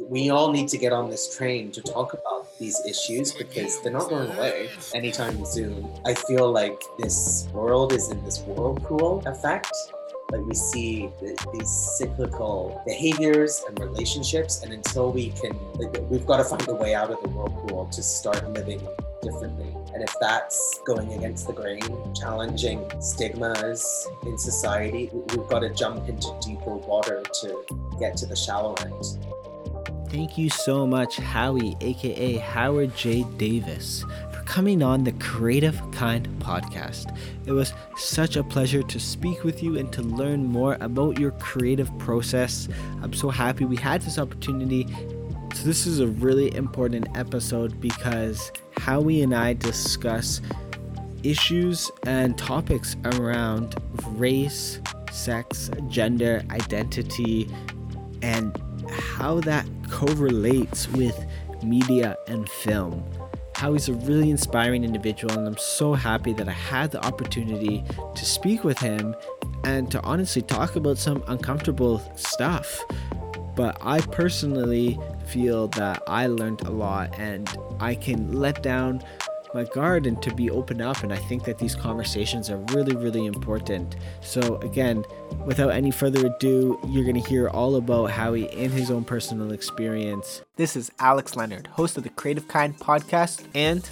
we all need to get on this train to talk about these issues because they're not going away anytime soon. I feel like this world is in this whirlpool effect. Like we see these cyclical behaviors and relationships, and until we can, like, we've got to find a way out of the whirlpool to start living differently. And if that's going against the grain, challenging stigmas in society, we've got to jump into deeper water to get to the shallow end. Thank you so much, Haui, aka Howard J. Davis, for coming on the Creative Kind podcast. It was such a pleasure to speak with you and to learn more about your creative process. I'm so happy we had this opportunity. So, this is a really important episode because Haui and I discuss issues and topics around race, sex, gender, identity, and how that correlates with media and film. Haui's a really inspiring individual, and I'm so happy that I had the opportunity to speak with him and to honestly talk about some uncomfortable stuff. But I personally feel that I learned a lot and I can let down my guard and to be open up. And I think that these conversations are really, really important. So, again, without any further ado, you're going to hear all about Haui in his own personal experience. This is Alex Leonard, host of the Creative Kind podcast and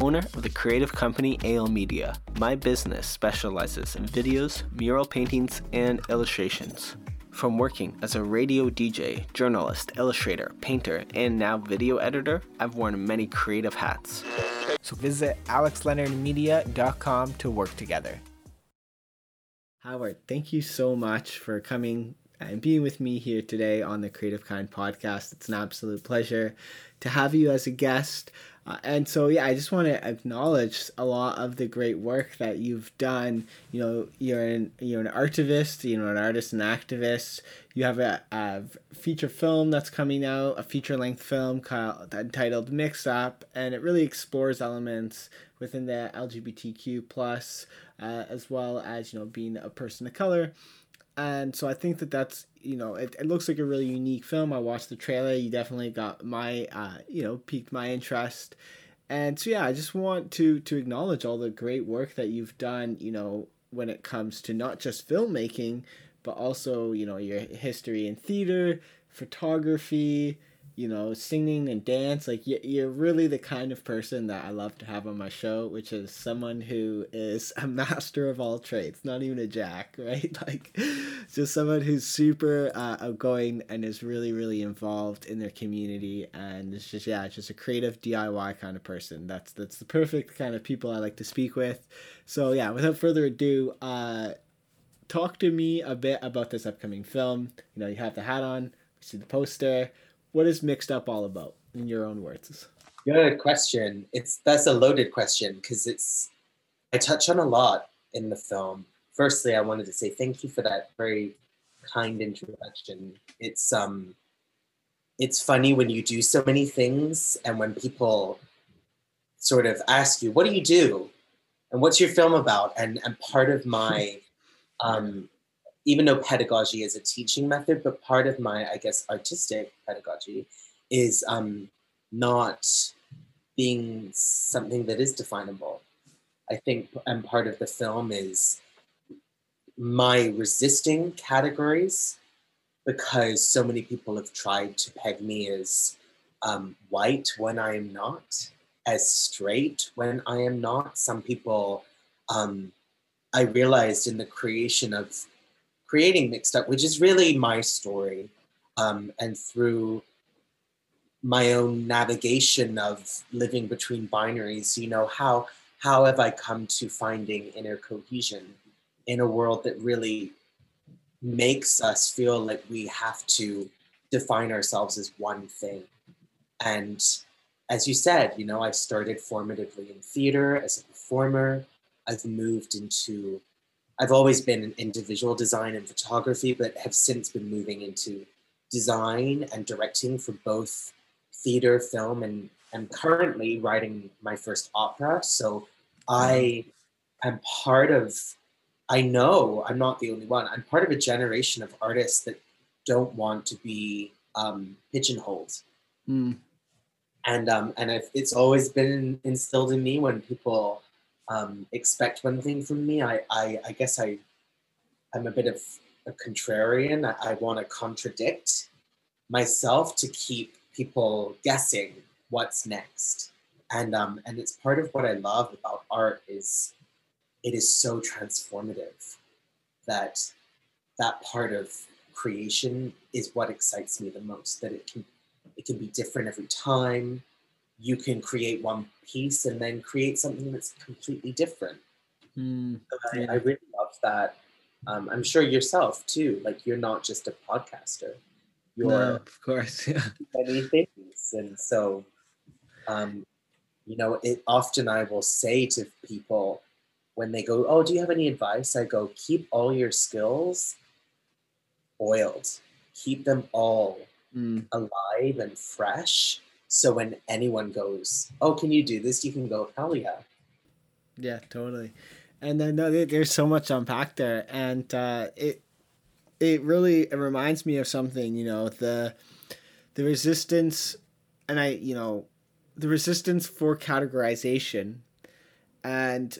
owner of the creative company AL Media. My business specializes in videos, mural paintings, and illustrations. From working as a radio DJ, journalist, illustrator, painter, and now video editor, I've worn many creative hats. So visit alexleonardmedia.com to work together. Howard, thank you so much for coming and being with me here today on the Creative Kind podcast. It's an absolute pleasure to have you as a guest. Uh, and so, yeah, I just want to acknowledge a lot of the great work that you've done. You know, you're an you're an artivist, you know, an artist and activist. You have a, a feature film that's coming out, a feature length film called entitled Mix Up," and it really explores elements within the LGBTQ plus, uh, as well as you know being a person of color and so I think that that's you know it, it looks like a really unique film. I watched the trailer. You definitely got my uh, you know piqued my interest, and so yeah, I just want to to acknowledge all the great work that you've done. You know when it comes to not just filmmaking, but also you know your history in theater, photography, you know, singing and dance. Like you're really the kind of person that I love to have on my show, which is someone who is a master of all trades, not even a jack, right? Like just someone who's super uh, outgoing and is really, really involved in their community, and it's just yeah, just a creative DIY kind of person. That's that's the perfect kind of people I like to speak with. So yeah, without further ado, uh, talk to me a bit about this upcoming film. You know, you have the hat on. We see the poster what is mixed up all about in your own words? Good question. It's that's a loaded question because it's i touch on a lot in the film. Firstly i wanted to say thank you for that very kind introduction. It's um it's funny when you do so many things and when people sort of ask you what do you do? And what's your film about? And and part of my um even though pedagogy is a teaching method, but part of my, I guess, artistic pedagogy is um, not being something that is definable. I think, and part of the film is my resisting categories because so many people have tried to peg me as um, white when I am not, as straight when I am not. Some people, um, I realized in the creation of creating Mixed Up, which is really my story. Um, and through my own navigation of living between binaries, you know, how how have I come to finding inner cohesion in a world that really makes us feel like we have to define ourselves as one thing. And as you said, you know, I started formatively in theater as a performer. I've moved into I've always been into visual design and photography, but have since been moving into design and directing for both theater, film, and I'm currently writing my first opera. So I am part of, I know I'm not the only one, I'm part of a generation of artists that don't want to be um, pigeonholed. Mm. And um, and I've, it's always been instilled in me when people um, expect one thing from me. I, I, I guess I I'm a bit of a contrarian. I, I want to contradict myself to keep people guessing what's next. And um, and it's part of what I love about art is it is so transformative that that part of creation is what excites me the most that it can it can be different every time you can create one piece and then create something that's completely different Mm. so I, Yeah. I really love that um, i'm sure yourself too like you're not just a podcaster you're No, of course. Yeah. many things. And so, um, you know, it often I will say to people when they go, "Oh, do you have any advice?" I go, "Keep all your skills oiled. Keep them all Mm. alive and fresh." So when anyone goes, "Oh, can you do this?" You can go, "Hell yeah!" Yeah, totally. And then no, there's so much unpacked there, and uh, it it really it reminds me of something. You know, the the resistance, and I, you know, the resistance for categorization, and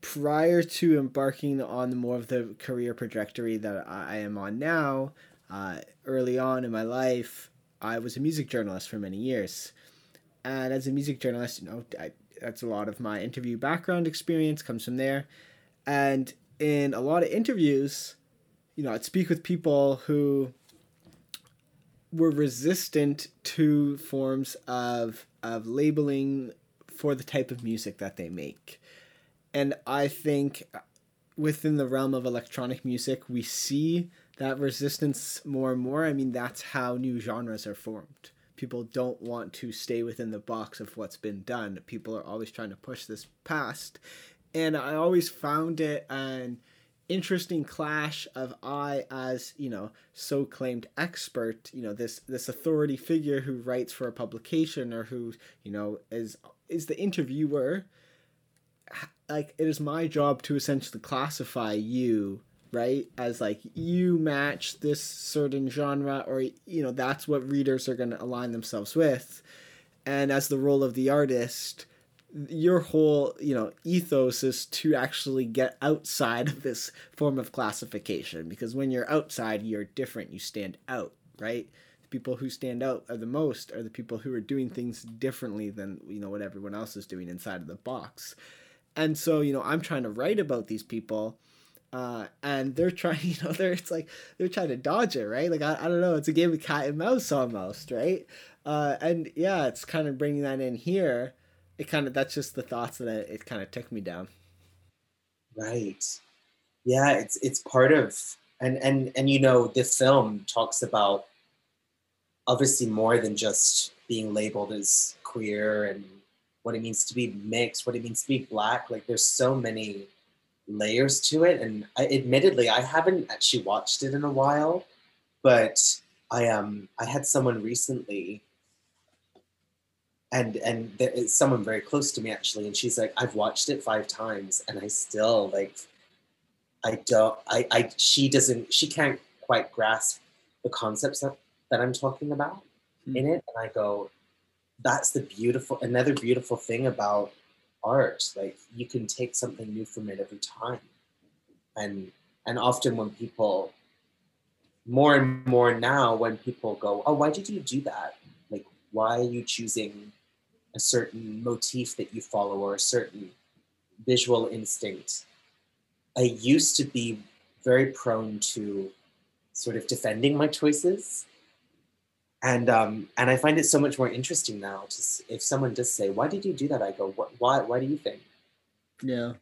prior to embarking on more of the career trajectory that I am on now, uh, early on in my life, I was a music journalist for many years, and as a music journalist, you know, I that's a lot of my interview background experience comes from there. And in a lot of interviews you know i'd speak with people who were resistant to forms of of labeling for the type of music that they make. And i think within the realm of electronic music we see that resistance more and more i mean that's how new genres are formed people don't want to stay within the box of what's been done. People are always trying to push this past. And I always found it an interesting clash of I as, you know, so claimed expert, you know, this this authority figure who writes for a publication or who, you know, is is the interviewer. Like it is my job to essentially classify you right? As like you match this certain genre or you know that's what readers are going to align themselves with. And as the role of the artist your whole you know ethos is to actually get outside of this form of classification. Because when you're outside you're different. You stand out right? The people who stand out are the most are the people who are doing things differently than you know what everyone else is doing inside of the box. And so you know i'm trying to write about these people uh, and they're trying, you know, they're it's like they're trying to dodge it, right? Like I, I don't know, it's a game of cat and mouse almost, right? Uh, and yeah, it's kind of bringing that in here. It kind of that's just the thoughts that it, it kind of took me down. Right. Yeah, it's it's part of and and and you know the film talks about obviously more than just being labeled as queer and what it means to be mixed, what it means to be black. Like there's so many layers to it and I, admittedly I haven't actually watched it in a while, but I um I had someone recently and and there is someone very close to me actually and she's like I've watched it 5 times and I still like I don't I I she doesn't she can't quite grasp the concepts that, that I'm talking about Hmm. in it and I go that's the beautiful another beautiful thing about art like you can take something new from it every time. And and often when people more and more now when people go oh why did you do that? Like why are you choosing a certain motif that you follow or a certain visual instinct? I used to be very prone to sort of defending my choices and um and i find it so much more interesting now to if someone does say why did you do that i go what why why do you think Yeah,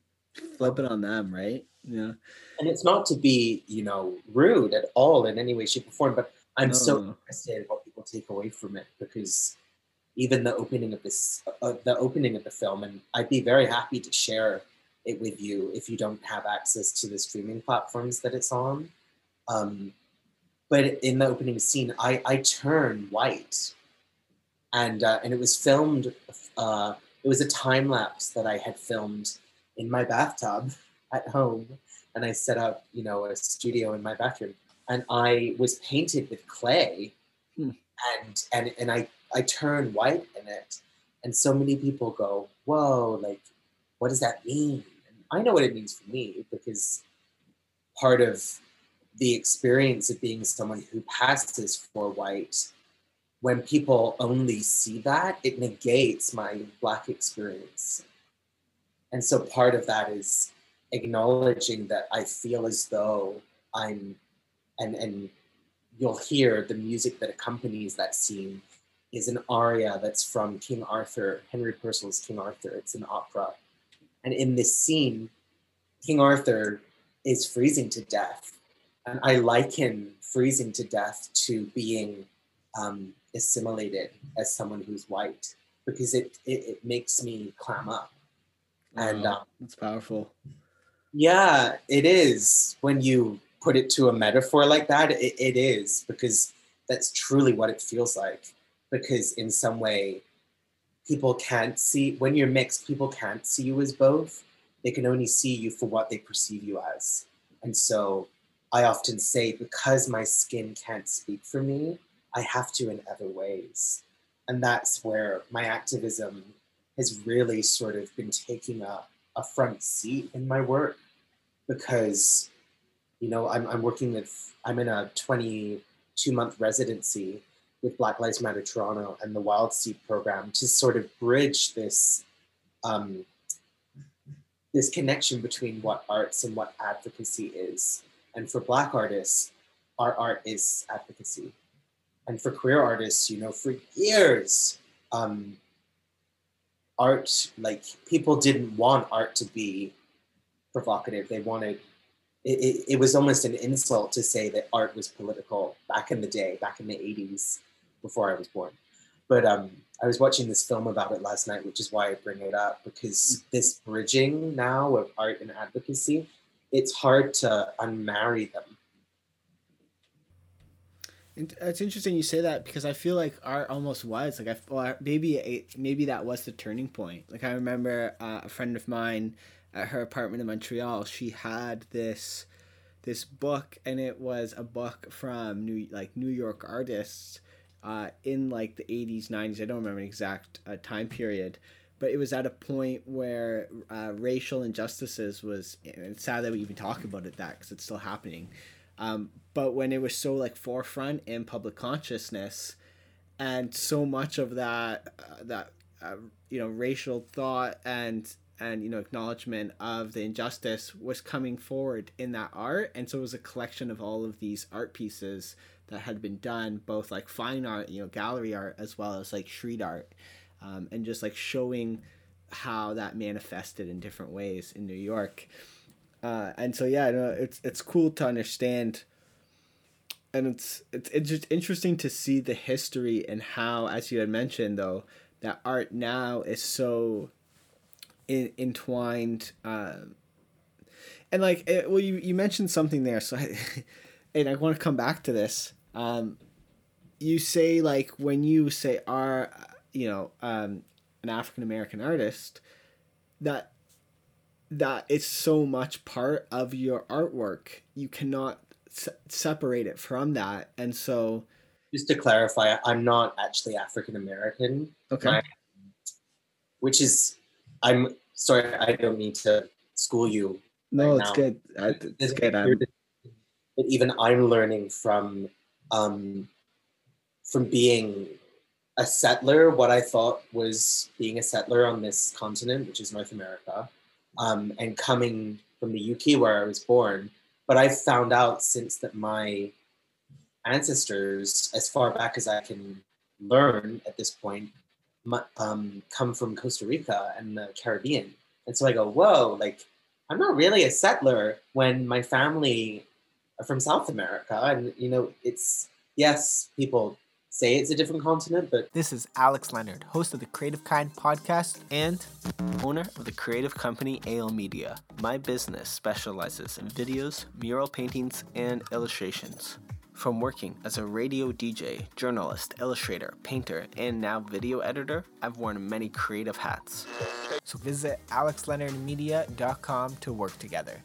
flip it on them, right? Yeah. and it's not to be you know rude at all in any way shape or form but i'm so No. interested in what people take away from it because even the opening of this uh, the opening of the film and i'd be very happy to share it with you if you don't have access to the streaming platforms that it's on um, but in the opening scene i i turn white and uh, and it was filmed uh, it was a time lapse that i had filmed in my bathtub at home and i set up you know a studio in my bathroom and i was painted with clay hmm. and and and I I turn white in it, and so many people go, "Whoa!" Like, what does that mean? And I know what it means for me because part of the experience of being someone who passes for white when people only see that it negates my black experience. And so part of that is acknowledging that i feel as though i'm and and you'll hear the music that accompanies that scene is an aria that's from king arthur henry purcell's king arthur. It's an opera. And in this scene king arthur is freezing to death and I liken freezing to death to being um, assimilated as someone who's white because it, it, it makes me clam up. And um, that's powerful. Yeah, it is. When you put it to a metaphor like that, it, it is because that's truly what it feels like. Because in some way, people can't see, when you're mixed, people can't see you as both. They can only see you for what they perceive you as. And so I often say because my skin can't speak for me, I have to in other ways. And that's where my activism has really sort of been taking a, a front seat in my work because, you know, I'm, I'm working with, I'm in a 22 month residency with Black Lives Matter Toronto and the Wild Seed program to sort of bridge this um, this connection between what arts and what advocacy is. And for Black artists, our art is advocacy. And for queer artists, you know, for years, um, art, like people didn't want art to be provocative. They wanted, it, it, it was almost an insult to say that art was political back in the day, back in the 80s, before I was born. But um, I was watching this film about it last night, which is why I bring it up because this bridging now of art and advocacy it's hard to unmarry them. It's interesting you say that because I feel like art almost was like I well, maybe it, maybe that was the turning point. Like I remember uh, a friend of mine at her apartment in Montreal. She had this this book, and it was a book from New like New York artists uh, in like the eighties, nineties. I don't remember an exact uh, time period, but it was at a point where uh, racial injustices was it's sad that we even talk about it that because it's still happening. Um, but when it was so like forefront in public consciousness and so much of that uh, that uh, you know racial thought and and you know acknowledgement of the injustice was coming forward in that art and so it was a collection of all of these art pieces that had been done both like fine art you know gallery art as well as like street art um, and just like showing how that manifested in different ways in New York. Uh, and so yeah, it's it's cool to understand, and it's it's it's just interesting to see the history and how, as you had mentioned, though, that art now is so in, entwined. Uh, and like, it, well, you you mentioned something there, so I, and I want to come back to this. Um, you say like when you say art you know um, an African American artist, that that it's so much part of your artwork. You cannot se- separate it from that, and so. Just to clarify, I'm not actually African American. Okay. My, which is, I'm sorry, I don't need to school you. No, right it's now. good. It's, it's good. I'm... But even I'm learning from um, from being a settler, what I thought was being a settler on this continent, which is North America, um, and coming from the UK where I was born. But I've found out since that my ancestors, as far back as I can learn at this point, um, come from Costa Rica and the Caribbean. And so I go, whoa, like I'm not really a settler when my family are from South America. And, you know, it's, yes, people say it's a different continent, but. This is Alex Leonard, host of the Creative Kind podcast and owner of the creative company AL Media. My business specializes in videos, mural paintings, and illustrations. From working as a radio DJ, journalist, illustrator, painter, and now video editor, I've worn many creative hats. So visit alexleonardmedia.com to work together.